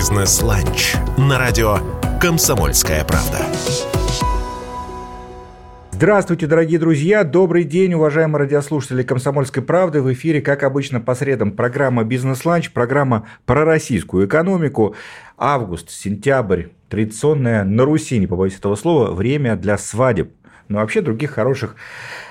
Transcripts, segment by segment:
Бизнес-ланч на радио «Комсомольская правда». Здравствуйте, дорогие друзья! Добрый день, уважаемые радиослушатели «Комсомольской правды». В эфире, как обычно, по средам программа «Бизнес-ланч», программа про российскую экономику. Август, сентябрь, традиционное на Руси, не побоюсь этого слова, время для свадеб. Но вообще других хороших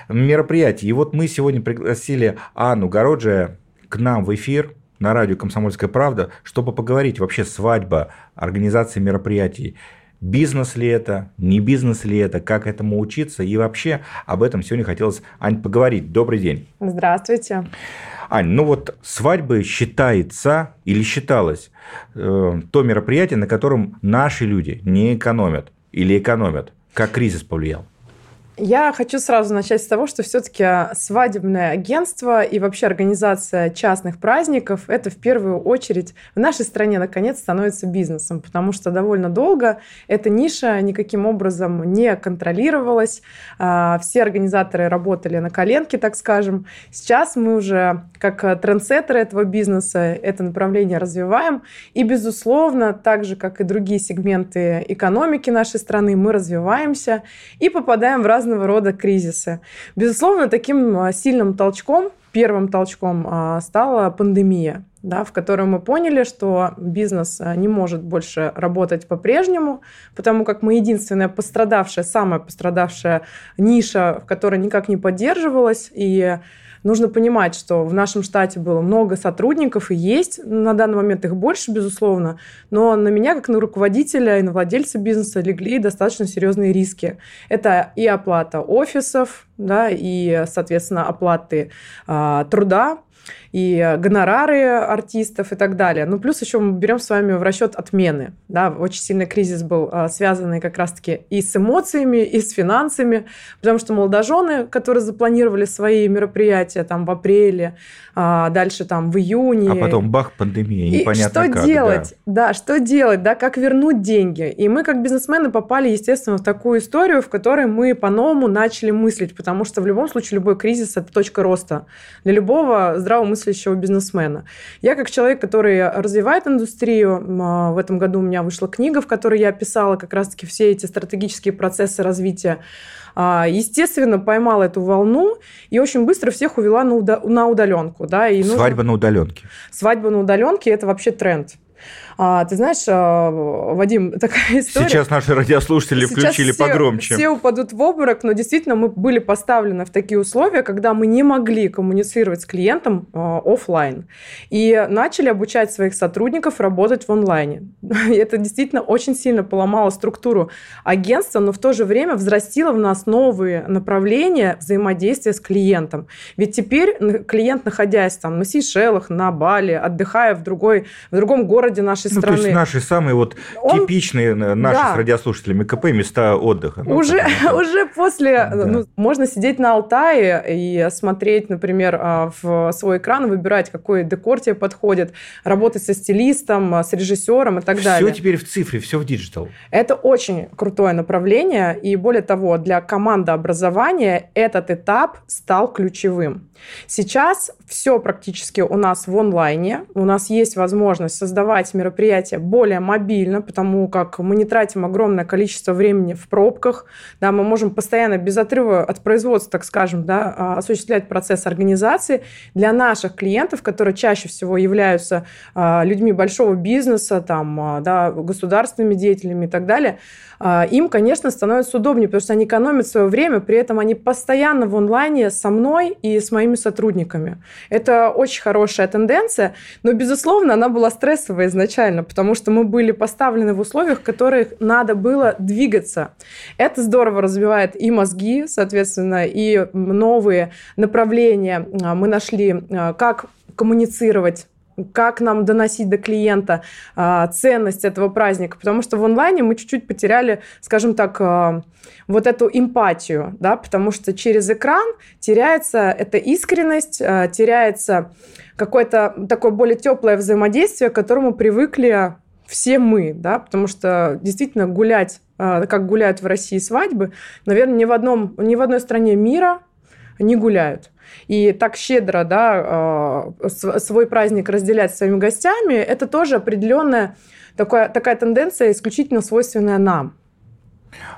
мероприятий. И вот мы сегодня пригласили Анну Городжия к нам в эфир на радио «Комсомольская правда», чтобы поговорить вообще свадьба, организация мероприятий, бизнес ли это, не бизнес ли это, как этому учиться, и вообще об этом сегодня хотелось, Ань, поговорить. Добрый день. Здравствуйте. Ань, ну вот свадьбы считается или считалось э, то мероприятие, на котором наши люди не экономят или экономят. Как кризис повлиял? Я хочу сразу начать с того, что все-таки свадебное агентство и вообще организация частных праздников – это в первую очередь в нашей стране наконец становится бизнесом, потому что довольно долго эта ниша никаким образом не контролировалась. А, все организаторы работали на коленке, так скажем. Сейчас мы уже как трендсеттеры этого бизнеса это направление развиваем. И, безусловно, так же, как и другие сегменты экономики нашей страны, мы развиваемся и попадаем в разные разного рода кризисы. Безусловно, таким а, сильным толчком, первым толчком а, стала пандемия, да, в которой мы поняли, что бизнес а, не может больше работать по-прежнему, потому как мы единственная пострадавшая, самая пострадавшая ниша, в которой никак не поддерживалась, и Нужно понимать, что в нашем штате было много сотрудников и есть на данный момент их больше, безусловно, но на меня, как на руководителя и на владельца бизнеса, легли достаточно серьезные риски. Это и оплата офисов, да, и, соответственно, оплаты э, труда, и гонорары артистов и так далее. Ну, плюс еще мы берем с вами в расчет отмены. Да, очень сильный кризис был а, связанный как раз-таки и с эмоциями, и с финансами, потому что молодожены, которые запланировали свои мероприятия там в апреле, а дальше там в июне. А потом бах, пандемия, непонятно и что как. делать? Да. да, что делать, да, как вернуть деньги. И мы как бизнесмены попали, естественно, в такую историю, в которой мы по-новому начали мыслить, потому что в любом случае любой кризис – это точка роста для любого здравомыслящего бизнесмена. Я как человек, который развивает индустрию, а, в этом году у меня вышла книга, в которой я описала как раз-таки все эти стратегические процессы развития а, естественно, поймала эту волну и очень быстро всех увела на удаленку. Да, и Свадьба нужно... на удаленке. Свадьба на удаленке – это вообще тренд. А, ты знаешь, а, Вадим, такая история... Сейчас наши радиослушатели Сейчас включили все, погромче. Все упадут в обморок, но действительно мы были поставлены в такие условия, когда мы не могли коммуницировать с клиентом а, офлайн. И начали обучать своих сотрудников работать в онлайне. Это действительно очень сильно поломало структуру агентства, но в то же время взрастило в нас новые направления взаимодействия с клиентом. Ведь теперь клиент, находясь там на Сейшелах, на Бали, отдыхая в, другой, в другом городе нашей нашей ну, страны. То есть наши самые вот Он... типичные наши да. с радиослушателями КП места отдыха. Ну, уже, уже после, да. ну, можно сидеть на Алтае и смотреть, например, а, в свой экран, выбирать, какой декор тебе подходит, работать со стилистом, с режиссером и так все далее. Все теперь в цифре, все в digital. Это очень крутое направление, и более того, для команды образования этот этап стал ключевым. Сейчас все практически у нас в онлайне, у нас есть возможность создавать мероприятия мероприятие более мобильно, потому как мы не тратим огромное количество времени в пробках, да, мы можем постоянно без отрыва от производства, так скажем, да, а, осуществлять процесс организации. Для наших клиентов, которые чаще всего являются а, людьми большого бизнеса, там, а, да, государственными деятелями и так далее, им, конечно, становится удобнее, потому что они экономят свое время, при этом они постоянно в онлайне со мной и с моими сотрудниками. Это очень хорошая тенденция, но, безусловно, она была стрессовая изначально изначально, потому что мы были поставлены в условиях, в которых надо было двигаться. Это здорово развивает и мозги, соответственно, и новые направления а, мы нашли, а, как коммуницировать как нам доносить до клиента а, ценность этого праздника, потому что в онлайне мы чуть-чуть потеряли, скажем так, а, вот эту эмпатию, да, потому что через экран теряется эта искренность, а, теряется какое-то такое более теплое взаимодействие, к которому привыкли все мы, да, потому что действительно гулять, как гуляют в России свадьбы, наверное, ни в, одном, ни в одной стране мира не гуляют. И так щедро да, а, свой праздник разделять с своими гостями, это тоже определенная такая, такая тенденция исключительно свойственная нам.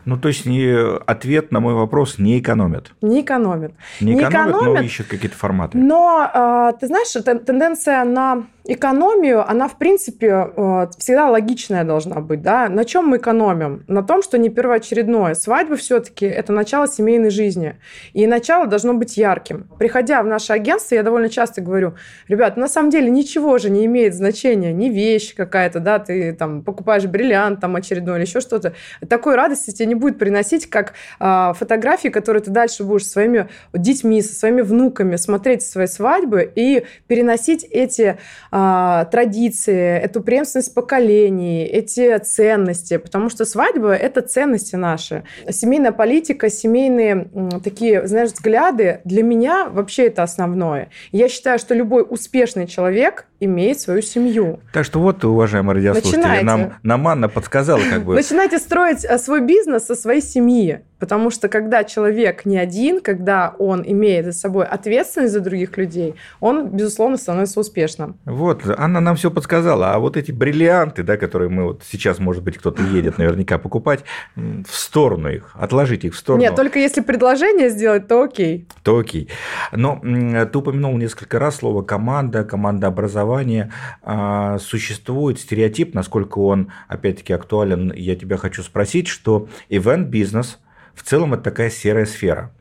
Ну, то есть не, ответ на мой вопрос не экономит. Не экономит. Не, не экономит, экономит, но ищет какие-то форматы. Но, э, ты знаешь, тенденция на экономию, она, в принципе, э, всегда логичная должна быть. Да? На чем мы экономим? На том, что не первоочередное. Свадьба все-таки это начало семейной жизни. И начало должно быть ярким. Приходя в наше агентство, я довольно часто говорю, ребят, на самом деле ничего же не имеет значения, не вещь какая-то, да, ты там покупаешь бриллиант там очередной или еще что-то. Такой радости тебе не будет приносить, как э, фотографии, которые ты дальше будешь своими детьми, со своими внуками смотреть свои свадьбы и переносить эти э, традиции, эту преемственность поколений, эти ценности, потому что свадьба – это ценности наши. Семейная политика, семейные такие, знаешь, взгляды для меня вообще это основное. Я считаю, что любой успешный человек имеет свою семью. Так что вот, уважаемые радиослушатели, Начинайте. нам Наманна подсказала как бы... Начинайте строить э, свой бизнес со своей семьи. Потому что когда человек не один, когда он имеет за собой ответственность за других людей, он, безусловно, становится успешным. Вот, Анна нам все подсказала. А вот эти бриллианты, да, которые мы вот сейчас, может быть, кто-то едет наверняка покупать, в сторону их, отложить их в сторону. Нет, только если предложение сделать, то окей. То окей. Но ты упомянул несколько раз слово команда, команда образования. А, существует стереотип, насколько он, опять-таки, актуален, я тебя хочу спросить, что event-бизнес – в целом это такая серая сфера.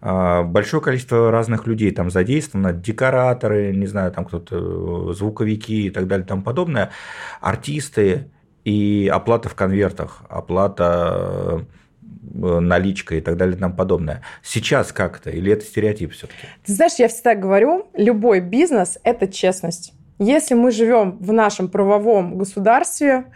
А, большое количество разных людей там задействовано, декораторы, не знаю, там кто-то, звуковики и так далее тому подобное, артисты и оплата в конвертах, оплата э, наличка и так далее и тому подобное. Сейчас как то Или это стереотип все-таки? Ты знаешь, я всегда говорю, любой бизнес – это честность. Если мы живем в нашем правовом государстве,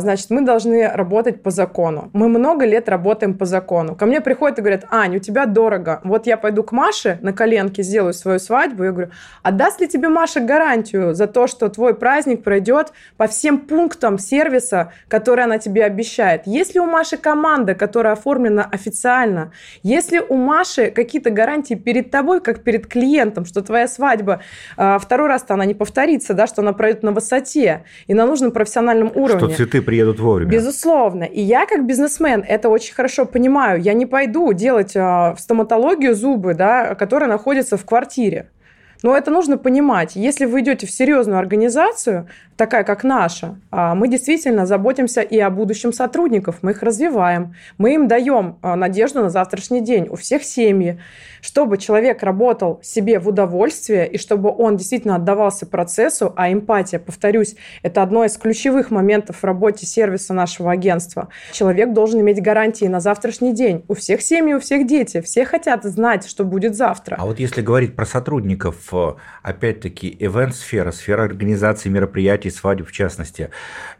значит, мы должны работать по закону. Мы много лет работаем по закону. Ко мне приходят и говорят, Ань, у тебя дорого. Вот я пойду к Маше на коленке сделаю свою свадьбу. Я говорю, а даст ли тебе Маша гарантию за то, что твой праздник пройдет по всем пунктам сервиса, который она тебе обещает? Если у Маши команда, которая оформлена официально, если у Маши какие-то гарантии перед тобой, как перед клиентом, что твоя свадьба а, второй раз-то она не повторится, да, что она пройдет на высоте и на нужном профессиональном уровне цветы приедут вовремя. Безусловно. И я как бизнесмен это очень хорошо понимаю. Я не пойду делать а, в стоматологию зубы, да, которые находятся в квартире. Но это нужно понимать. Если вы идете в серьезную организацию, такая как наша, а, мы действительно заботимся и о будущем сотрудников, мы их развиваем, мы им даем а, надежду на завтрашний день. У всех семьи чтобы человек работал себе в удовольствие и чтобы он действительно отдавался процессу, а эмпатия, повторюсь, это одно из ключевых моментов в работе сервиса нашего агентства. Человек должен иметь гарантии на завтрашний день. У всех семьи, у всех дети, все хотят знать, что будет завтра. А вот если говорить про сотрудников, опять-таки, ивент-сфера, сфера организации мероприятий, свадеб в частности,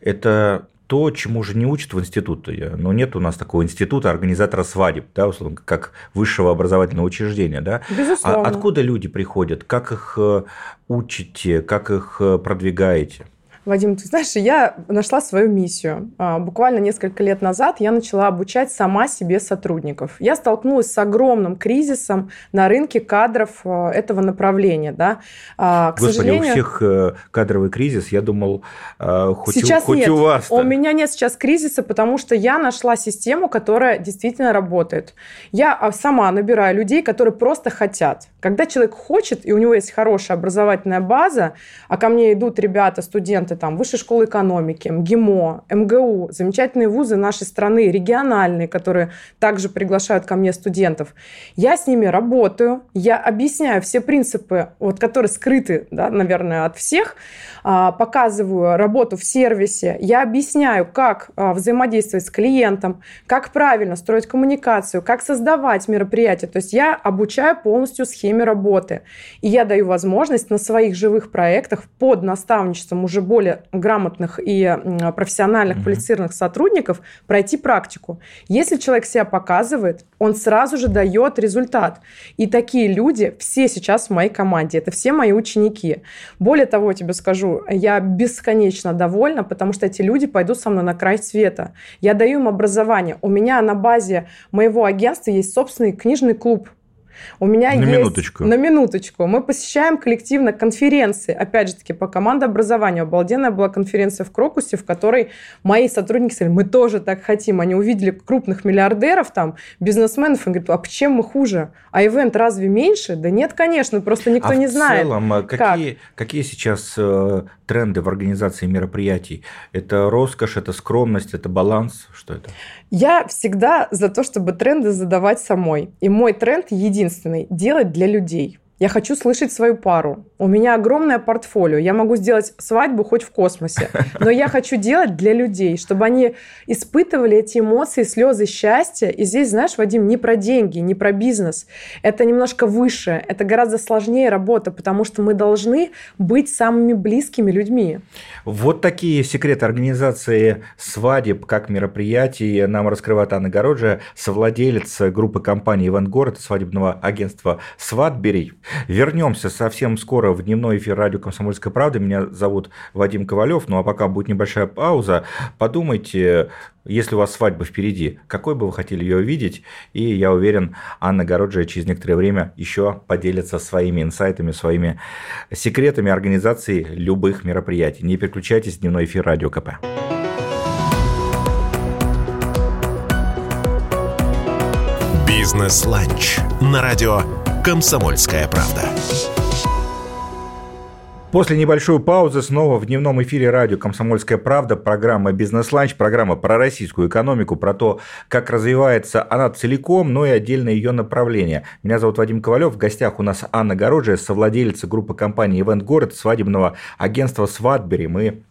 это то, чему же не учат в институте. Но ну, нет у нас такого института организатора свадеб, да, условно, как высшего образовательного учреждения. Да? Безусловно. А откуда люди приходят? Как их э, учите? Как их э, продвигаете? Вадим, ты знаешь, я нашла свою миссию. А, буквально несколько лет назад я начала обучать сама себе сотрудников. Я столкнулась с огромным кризисом на рынке кадров а, этого направления. Да. А, к Господи, сожалению... у всех э, кадровый кризис, я думал, хоть, сейчас у, хоть нет. у вас. -то. У меня нет сейчас кризиса, потому что я нашла систему, которая действительно работает. Я сама набираю людей, которые просто хотят. Когда человек хочет, и у него есть хорошая образовательная база, а ко мне идут ребята, студенты, студенты там Высшей школы экономики, МГИМО, МГУ, замечательные вузы нашей страны, региональные, которые также приглашают ко мне студентов. Я с ними работаю, я объясняю все принципы, вот, которые скрыты, да, наверное, от всех, а, показываю работу в сервисе, я объясняю, как а, взаимодействовать с клиентом, как правильно строить коммуникацию, как создавать мероприятия. То есть я обучаю полностью схеме работы. И я даю возможность на своих живых проектах под наставничеством уже более более грамотных и профессиональных, угу. квалифицированных сотрудников пройти практику. Если человек себя показывает, он сразу же дает результат. И такие люди все сейчас в моей команде. Это все мои ученики. Более того, я тебе скажу, я бесконечно довольна, потому что эти люди пойдут со мной на край света. Я даю им образование. У меня на базе моего агентства есть собственный книжный клуб У меня на есть... минуточку. На минуточку. Мы посещаем коллективно конференции. Опять же таки, по командообразованию. Обалденная была конференция в Крокусе, в которой мои сотрудники сказали, мы тоже так хотим. Они увидели крупных миллиардеров, там, бизнесменов, и говорят, а чем мы хуже? А ивент разве меньше? Да нет, конечно, просто никто а не в знает. целом, а какие, какие сейчас э, тренды в организации мероприятий? Это роскошь, это скромность, это баланс? Что это? Я всегда за то, чтобы тренды задавать самой. И мой тренд единственный – делать для людей. Я хочу слышать свою пару. У меня огромное портфолио. Я могу сделать свадьбу хоть в космосе. Но я хочу делать для людей, чтобы они испытывали эти эмоции, слезы счастья. И здесь, знаешь, Вадим, не про деньги, не про бизнес. Это немножко выше. Это гораздо сложнее работа, потому что мы должны быть самыми близкими людьми. Вот такие секреты организации свадеб, как мероприятий, нам раскрывает Анна Городжия, совладелец группы компании «Ивангород», свадебного агентства «Свадбери». Вернемся совсем скоро в дневной эфир радио «Комсомольская правда». Меня зовут Вадим Ковалев. Ну а пока будет небольшая пауза, подумайте, если у вас свадьба впереди, какой бы вы хотели ее увидеть? И я уверен, Анна Городжия через некоторое время еще поделится своими инсайтами, своими секретами организации любых мероприятий. Не переключайтесь, дневной эфир радио КП. Бизнес-ланч на радио «Комсомольская правда». После небольшой паузы снова в дневном эфире радио «Комсомольская правда» программа «Бизнес-ланч», программа про российскую экономику, про то, как развивается она целиком, но и отдельно ее направление. Меня зовут Вадим Ковалев, в гостях у нас Анна Городжия, совладелица группы компании «Ивент Город», свадебного агентства «Свадбери». Мы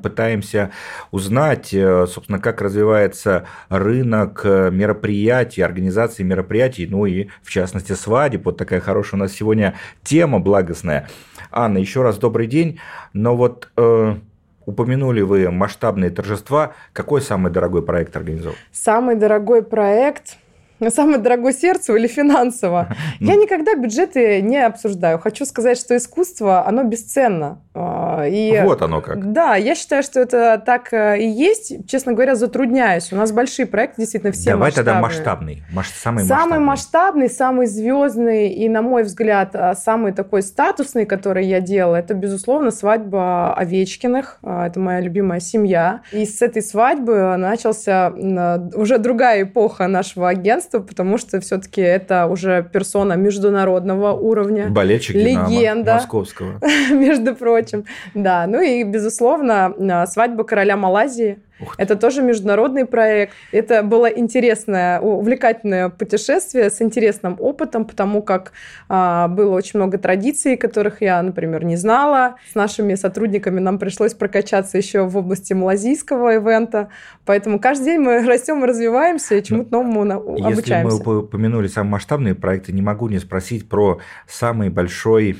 пытаемся узнать, э, собственно, как развивается рынок мероприятий, организации мероприятий, ну и, в частности, свадеб. Вот такая хорошая у нас сегодня тема благостная. Анна, еще раз добрый день. Но вот э, упомянули вы масштабные торжества. Какой самый дорогой проект организовал? Самый дорогой проект самое дорогое сердцу или финансово. Я никогда бюджеты не обсуждаю. Хочу сказать, что искусство, оно бесценно. А, и, вот оно как. Да, я считаю, что это так э, и есть. Честно говоря, затрудняюсь. У нас большие проекты, действительно, все Давай масштабные. тогда масштабный. Маш... Самый, самый масштабный. самый звездный и, на мой взгляд, а, самый такой статусный, который я делала, это, безусловно, свадьба Овечкиных. А, это моя любимая семья. И с этой свадьбы начался уже другая эпоха нашего агентства, потому что все-таки это уже персона международного уровня. Болельщик легенда московского. Между прочим. Да, ну и, безусловно, свадьба короля Малайзии. Это тоже международный проект. Это было интересное, увлекательное путешествие с интересным опытом, потому как а, было очень много традиций, которых я, например, не знала. С нашими сотрудниками нам пришлось прокачаться еще в области малазийского ивента. Поэтому каждый день мы растем и развиваемся, и чему-то новому обучаемся. Если мы упомянули самые масштабные проекты, не могу не спросить про самый большой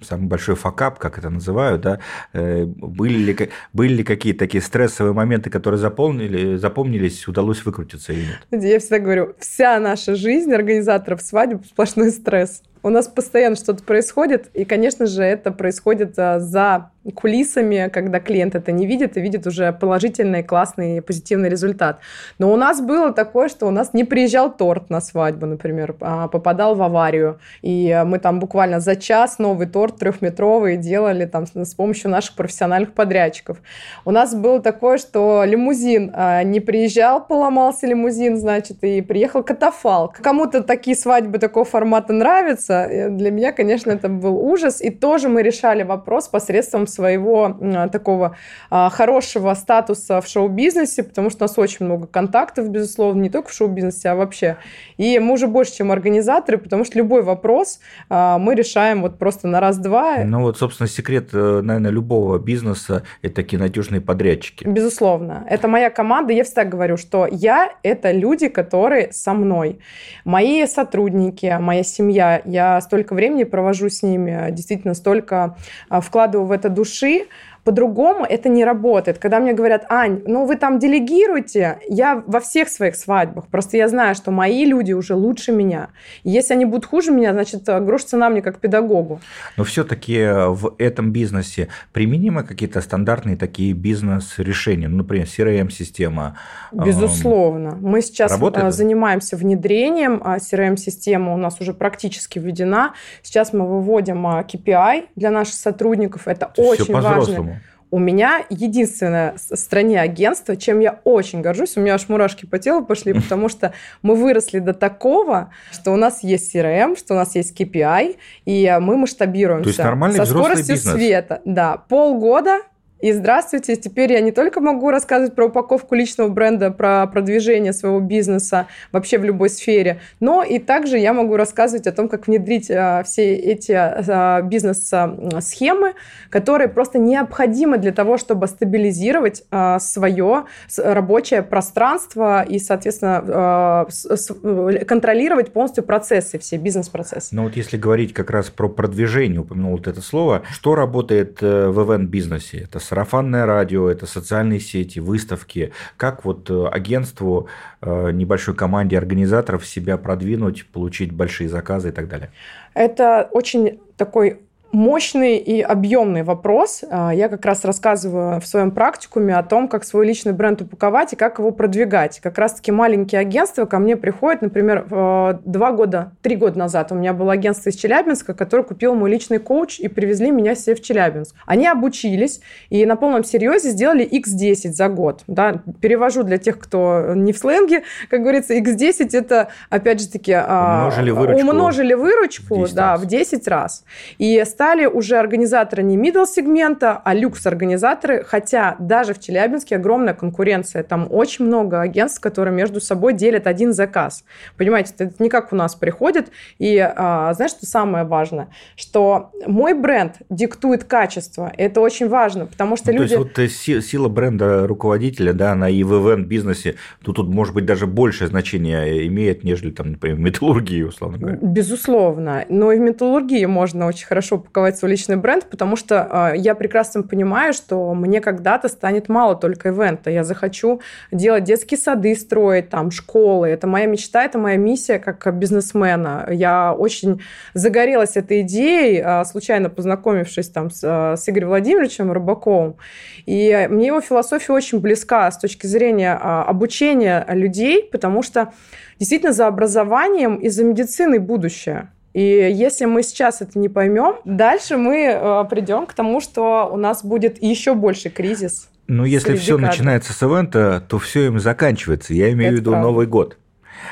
самый большой факап, как это называют, да, э, были ли, были ли какие-то такие стрессовые моменты, которые заполнили, запомнились, удалось выкрутиться или нет? Я всегда говорю, вся наша жизнь организаторов свадеб сплошной стресс. У нас постоянно что-то происходит, и, конечно же, это происходит а, за кулисами, когда клиент это не видит и видит уже положительный, классный, позитивный результат. Но у нас было такое, что у нас не приезжал торт на свадьбу, например, а попадал в аварию, и мы там буквально за час новый торт трехметровый делали там с помощью наших профессиональных подрядчиков. У нас было такое, что лимузин а, не приезжал, поломался лимузин, значит, и приехал катафалк. Кому-то такие свадьбы такого формата нравятся, кажется, для меня, конечно, это был ужас. И тоже мы решали вопрос посредством своего такого а, хорошего статуса в шоу-бизнесе, потому что у нас очень много контактов, безусловно, не только в шоу-бизнесе, а вообще. И мы уже больше, чем организаторы, потому что любой вопрос а, мы решаем вот просто на раз-два. Ну вот, собственно, секрет, э, наверное, любого бизнеса – это такие надежные подрядчики. Безусловно. Это моя команда. Я всегда говорю, что я – это люди, которые со мной. Мои сотрудники, моя семья, я столько времени провожу с ними, действительно столько а, вкладываю в это души, По-другому это не работает. Когда мне говорят, Ань, ну вы там делегируйте, я во всех своих свадьбах, просто я знаю, что мои люди уже лучше меня. Если они будут хуже меня, значит, грош цена мне как педагогу. Но все-таки в этом бизнесе применимы какие-то стандартные такие бизнес-решения, ну, например, CRM-система? Безусловно. Мы сейчас работает? занимаемся внедрением, а CRM-система у нас уже практически введена. Сейчас мы выводим KPI для наших сотрудников. Это То очень важно. У меня единственное в стране агентство, чем я очень горжусь, у меня аж мурашки по телу пошли, потому что мы выросли до такого, что у нас есть CRM, что у нас есть KPI, и мы масштабируемся. То есть нормальный со скоростью бизнес. света. Да, полгода и здравствуйте, теперь я не только могу рассказывать про упаковку личного бренда, про продвижение своего бизнеса вообще в любой сфере, но и также я могу рассказывать о том, как внедрить а, все эти а, бизнес-схемы, которые просто необходимы для того, чтобы стабилизировать а, свое рабочее пространство и, соответственно, контролировать полностью процессы, все бизнес-процессы. Но вот если говорить как раз про продвижение, упомянул вот это слово, что работает э, в ивент-бизнесе? Это сарафанное радио, это социальные сети, выставки. Как вот э, агентству, э, небольшой команде организаторов себя продвинуть, получить большие заказы и так далее? Это очень такой мощный и объемный вопрос. А, я как раз рассказываю в своем практикуме о том, как свой личный бренд упаковать и как его продвигать. Как раз-таки маленькие агентства ко мне приходят, например, два года, три года назад у меня было агентство из Челябинска, которое купил мой личный коуч и привезли меня все в Челябинск. Они обучились и на полном серьезе сделали X10 за год. Да? Перевожу для тех, кто не в сленге, как говорится, X10 это, опять же таки, а, умножили выручку, умножили выручку в да, в 10 раз. И стали уже организаторы не middle сегмента, а люкс-организаторы, хотя даже в Челябинске огромная конкуренция. Там очень много агентств, которые между собой делят один заказ. Понимаете, это не как у нас приходит. И а, знаешь, что самое важное? Что мой бренд диктует качество. Это очень важно, потому что ну, люди... То есть вот сила бренда руководителя, да, она и в ивент-бизнесе, тут, тут может быть даже большее значение имеет, нежели там, например, в металлургии, условно говоря. Безусловно. Но и в металлургии можно очень хорошо упаковать свой личный бренд, потому что э, я прекрасно понимаю, что мне когда-то станет мало только ивента. Я захочу делать детские сады, строить там школы. Это моя мечта, это моя миссия как бизнесмена. Я очень загорелась этой идеей, э, случайно познакомившись там с, э, с Игорем Владимировичем Рыбаковым. И мне его философия очень близка с точки зрения э, обучения людей, потому что действительно за образованием и за медициной будущее. И если мы сейчас это не поймем, дальше мы э, придем к тому, что у нас будет еще больше кризис. Ну, если все кадров. начинается с ивента, то все им заканчивается. Я имею это в виду правда. Новый год.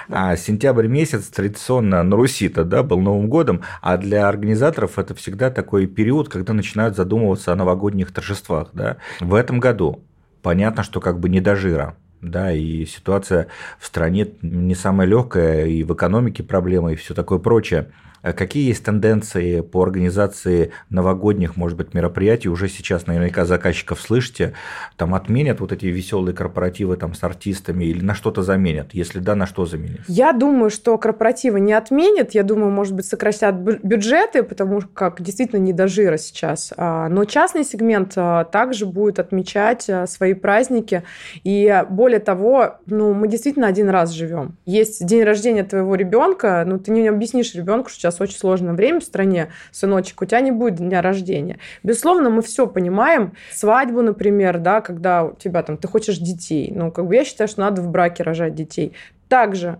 А сентябрь месяц традиционно на Руси-то да, был Новым годом, а для организаторов это всегда такой период, когда начинают задумываться о новогодних торжествах. Да. В этом году понятно, что как бы не до жира да, и ситуация в стране не самая легкая, и в экономике проблемы, и все такое прочее. А какие есть тенденции по организации новогодних, может быть, мероприятий? Уже сейчас наверняка заказчиков слышите, там отменят вот эти веселые корпоративы там с артистами или на что-то заменят? Если да, на что заменят? Я думаю, что корпоративы не отменят. Я думаю, может быть, сократят бюджеты, потому как действительно не до жира сейчас. А, но частный сегмент а, также будет отмечать свои праздники. И более того, ну, мы действительно один раз живем. Есть день рождения твоего ребенка, но ты не объяснишь ребенку, что сейчас очень сложное время в стране, сыночек, у тебя не будет дня рождения. Безусловно, мы все понимаем. Свадьбу, например, да, когда у тебя там, ты хочешь детей. Ну, как бы я считаю, что надо в браке рожать детей. Также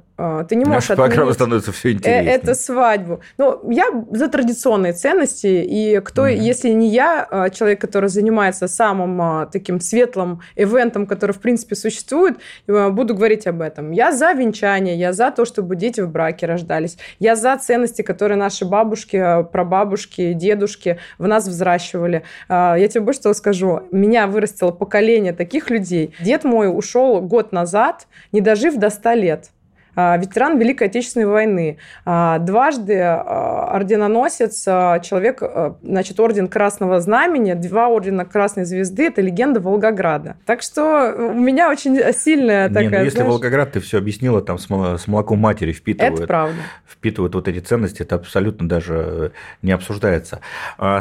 ты не можешь Наша отменить становится все интереснее. эту свадьбу. Ну, я за традиционные ценности, и кто, mm-hmm. если не я, а, человек, который занимается самым а, таким светлым ивентом, который, в принципе, существует, буду говорить об этом. Я за венчание, я за то, чтобы дети в браке рождались. Я за ценности, которые наши бабушки, прабабушки, дедушки в нас взращивали. Я тебе больше того скажу. Меня вырастило поколение таких людей. Дед мой ушел год назад, не дожив до 100 лет. А, ветеран Великой Отечественной войны, а, дважды а, орденоносец, человек, значит, орден Красного Знамени, два ордена Красной Звезды, это легенда Волгограда. Так что у меня очень сильная такая... Не, ну если знаешь... Волгоград, ты все объяснила, там с молоком матери впитывают. Это правда. Впитывают вот эти ценности, это абсолютно даже не обсуждается.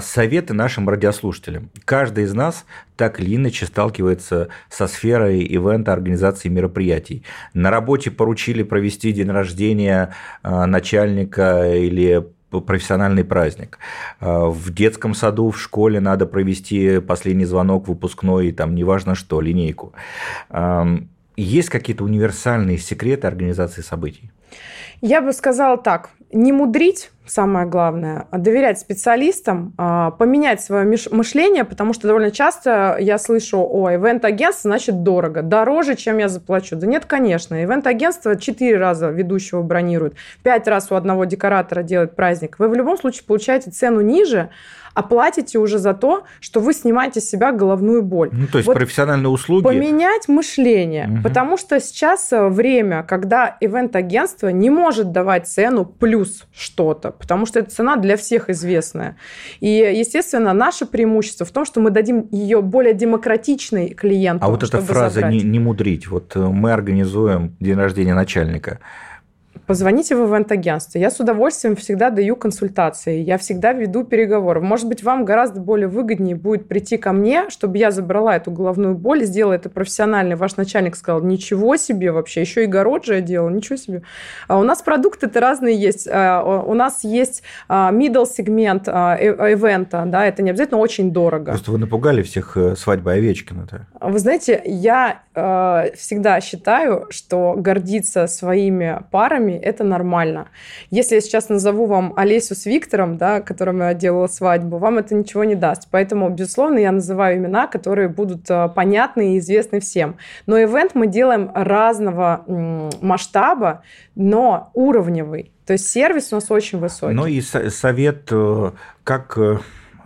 Советы нашим радиослушателям. Каждый из нас так или иначе сталкивается со сферой ивента организации мероприятий. На работе поручили провести день рождения а, начальника или профессиональный праздник. А, в детском саду, в школе надо провести последний звонок, выпускной, там, неважно что, линейку. Есть какие-то универсальные секреты организации событий? Я бы сказала так, не мудрить, самое главное, доверять специалистам, а, поменять свое мышление, потому что довольно часто я слышу, о, ивент-агентство значит дорого, дороже, чем я заплачу. Да нет, конечно, ивент-агентство четыре раза ведущего бронирует, пять раз у одного декоратора делает праздник. Вы в любом случае получаете цену ниже, а платите уже за то, что вы снимаете с себя головную боль. Ну, то есть вот профессиональные услуги. Поменять мышление, угу. потому что сейчас э, время, когда ивент-агентство не может давать цену плюс что-то, потому что эта цена для всех известная. И, естественно, наше преимущество в том, что мы дадим ее более демократичной клиенту. А вот эта фраза не, не мудрить. Вот э, мы организуем день рождения начальника позвоните в ивент-агентство. Я с удовольствием всегда даю консультации, я всегда веду переговоры. Может быть, вам гораздо более выгоднее будет прийти ко мне, чтобы я забрала эту головную боль, сделала это профессионально. Ваш начальник сказал, ничего себе вообще, еще и городжие делал, ничего себе. А у нас продукты-то разные есть. А, у нас есть а, middle сегмент а, э, ивента, да, это не обязательно очень дорого. Просто вы напугали всех э, свадьбой Овечкина-то. Вы знаете, я э, всегда считаю, что гордиться своими парами это нормально. Если я сейчас назову вам Олесю с Виктором, да, которым я делала свадьбу, вам это ничего не даст. Поэтому, безусловно, я называю имена, которые будут э, понятны и известны всем. Но ивент мы делаем разного масштаба, но уровневый. То есть сервис у нас очень высокий. Ну и совет, э, как э,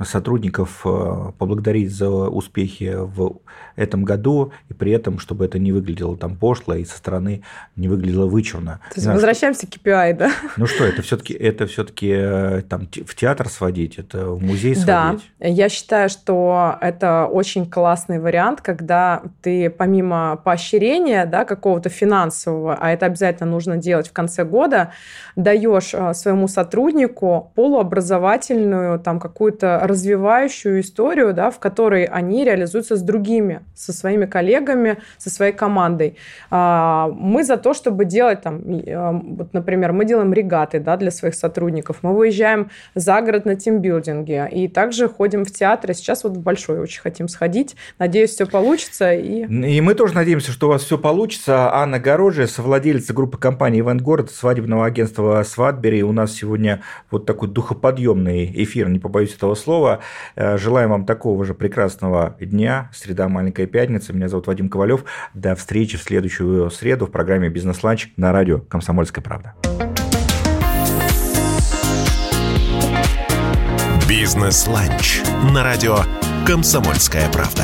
сотрудников э, поблагодарить за успехи в этом году, и при этом, чтобы это не выглядело там пошло и со стороны не выглядело вычурно. То есть возвращаемся что... к KPI, да? Ну что, это все-таки это все-таки э, там в театр сводить, это в музей сводить? Да, я считаю, что это очень классный вариант, когда ты помимо поощрения, да, какого-то финансового, а это обязательно нужно делать в конце года, даешь э, своему сотруднику полуобразовательную там какую-то развивающую историю, да, в которой они реализуются с другими, со своими коллегами, со своей командой. А, мы за то, чтобы делать там, а, вот, например, мы делаем регаты да, для своих сотрудников, мы выезжаем за город на тимбилдинге и также ходим в театры. Сейчас вот в Большой очень хотим сходить. Надеюсь, все получится. И... и мы тоже надеемся, что у вас все получится. Анна Горожия, совладелица группы компании «Ивент Город», свадебного агентства «Свадбери». У нас сегодня вот такой духоподъемный эфир, не побоюсь этого слова слова. Э, желаем вам такого же прекрасного дня. Среда маленькая пятница. Меня зовут Вадим Ковалев. До встречи в следующую среду в программе «Бизнес-ланч» на радио «Комсомольская правда». «Бизнес-ланч» на радио «Комсомольская правда».